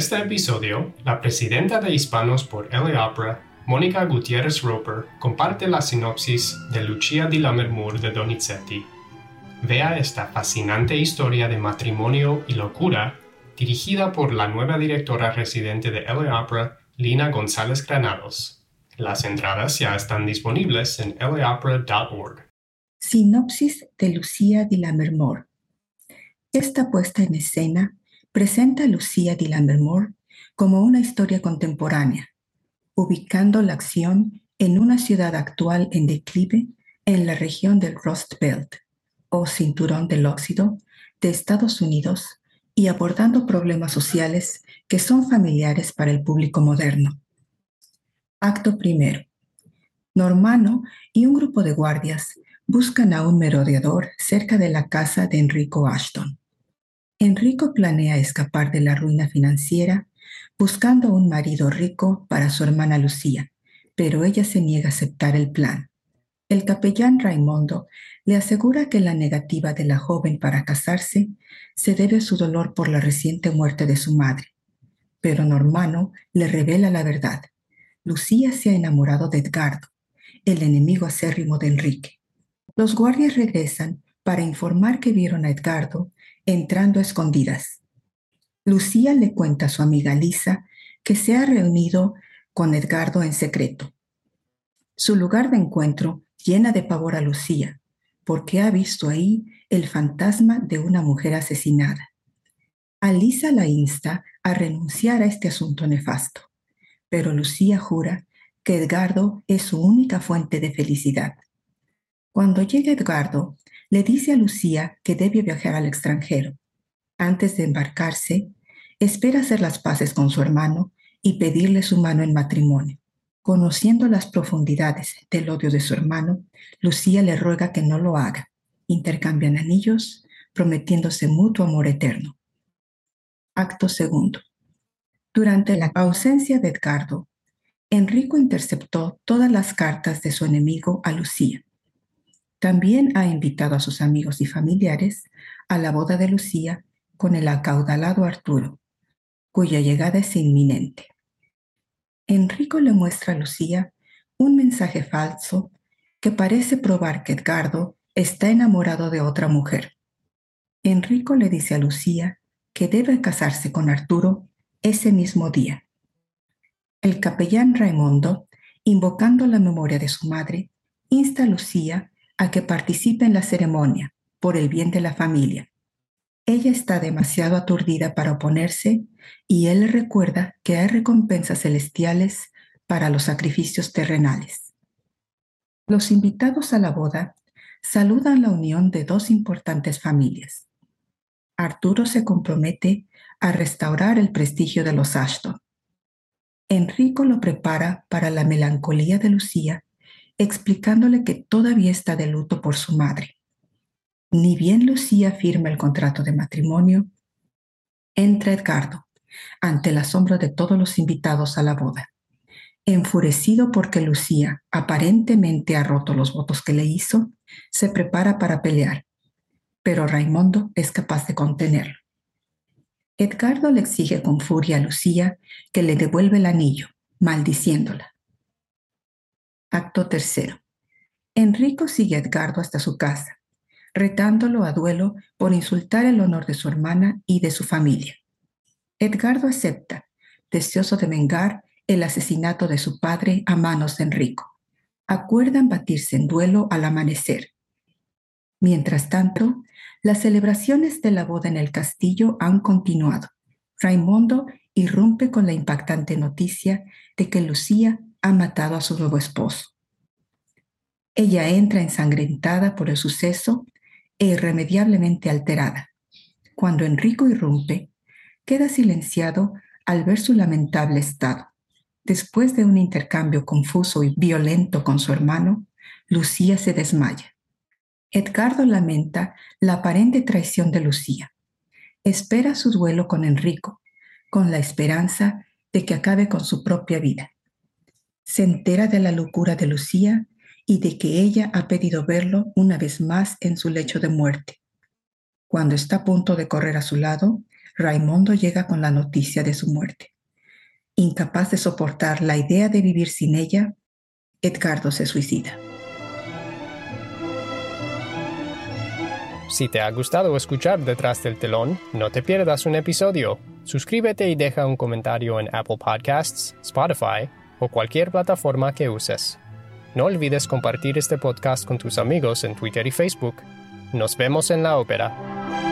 este episodio, la presidenta de Hispanos por LA Opera, Mónica Gutiérrez Roper, comparte la sinopsis de Lucia di Lammermoor de Donizetti. Vea esta fascinante historia de matrimonio y locura dirigida por la nueva directora residente de LA Opera, Lina González Granados. Las entradas ya están disponibles en laopera.org. Sinopsis de Lucía di Lammermoor. Esta puesta en escena presenta a Lucía di Lammermoor como una historia contemporánea, ubicando la acción en una ciudad actual en declive en la región del Rust Belt o Cinturón del Óxido de Estados Unidos y abordando problemas sociales que son familiares para el público moderno. Acto primero. Normano y un grupo de guardias buscan a un merodeador cerca de la casa de Enrico Ashton. Enrico planea escapar de la ruina financiera buscando un marido rico para su hermana Lucía, pero ella se niega a aceptar el plan. El capellán Raimondo le asegura que la negativa de la joven para casarse se debe a su dolor por la reciente muerte de su madre. Pero Normano le revela la verdad. Lucía se ha enamorado de Edgardo, el enemigo acérrimo de Enrique. Los guardias regresan para informar que vieron a Edgardo entrando escondidas. Lucía le cuenta a su amiga Lisa que se ha reunido con Edgardo en secreto. Su lugar de encuentro llena de pavor a Lucía, porque ha visto ahí el fantasma de una mujer asesinada. A Lisa la insta a renunciar a este asunto nefasto, pero Lucía jura que Edgardo es su única fuente de felicidad. Cuando llega Edgardo, le dice a Lucía que debe viajar al extranjero. Antes de embarcarse, espera hacer las paces con su hermano y pedirle su mano en matrimonio. Conociendo las profundidades del odio de su hermano, Lucía le ruega que no lo haga. Intercambian anillos, prometiéndose mutuo amor eterno. Acto segundo. Durante la ausencia de Edgardo, Enrico interceptó todas las cartas de su enemigo a Lucía. También ha invitado a sus amigos y familiares a la boda de Lucía con el acaudalado Arturo, cuya llegada es inminente. Enrico le muestra a Lucía un mensaje falso que parece probar que Edgardo está enamorado de otra mujer. Enrico le dice a Lucía que debe casarse con Arturo ese mismo día. El capellán Raimondo, invocando la memoria de su madre, insta a Lucía a que participe en la ceremonia por el bien de la familia. Ella está demasiado aturdida para oponerse y él le recuerda que hay recompensas celestiales para los sacrificios terrenales. Los invitados a la boda saludan la unión de dos importantes familias. Arturo se compromete a restaurar el prestigio de los Ashton. Enrico lo prepara para la melancolía de Lucía explicándole que todavía está de luto por su madre. Ni bien Lucía firma el contrato de matrimonio, entra Edgardo ante el asombro de todos los invitados a la boda. Enfurecido porque Lucía aparentemente ha roto los votos que le hizo, se prepara para pelear, pero Raimundo es capaz de contenerlo. Edgardo le exige con furia a Lucía que le devuelva el anillo, maldiciéndola. Acto tercero. Enrico sigue a Edgardo hasta su casa, retándolo a duelo por insultar el honor de su hermana y de su familia. Edgardo acepta, deseoso de vengar el asesinato de su padre a manos de Enrico. Acuerdan batirse en duelo al amanecer. Mientras tanto, las celebraciones de la boda en el castillo han continuado. Raimondo irrumpe con la impactante noticia de que Lucía ha matado a su nuevo esposo. Ella entra ensangrentada por el suceso e irremediablemente alterada. Cuando Enrico irrumpe, queda silenciado al ver su lamentable estado. Después de un intercambio confuso y violento con su hermano, Lucía se desmaya. Edgardo lamenta la aparente traición de Lucía. Espera su duelo con Enrico, con la esperanza de que acabe con su propia vida se entera de la locura de Lucía y de que ella ha pedido verlo una vez más en su lecho de muerte. Cuando está a punto de correr a su lado, Raimundo llega con la noticia de su muerte. Incapaz de soportar la idea de vivir sin ella, Edgardo se suicida. Si te ha gustado escuchar Detrás del telón, no te pierdas un episodio. Suscríbete y deja un comentario en Apple Podcasts, Spotify o cualquier plataforma que uses. No olvides compartir este podcast con tus amigos en Twitter y Facebook. Nos vemos en la ópera.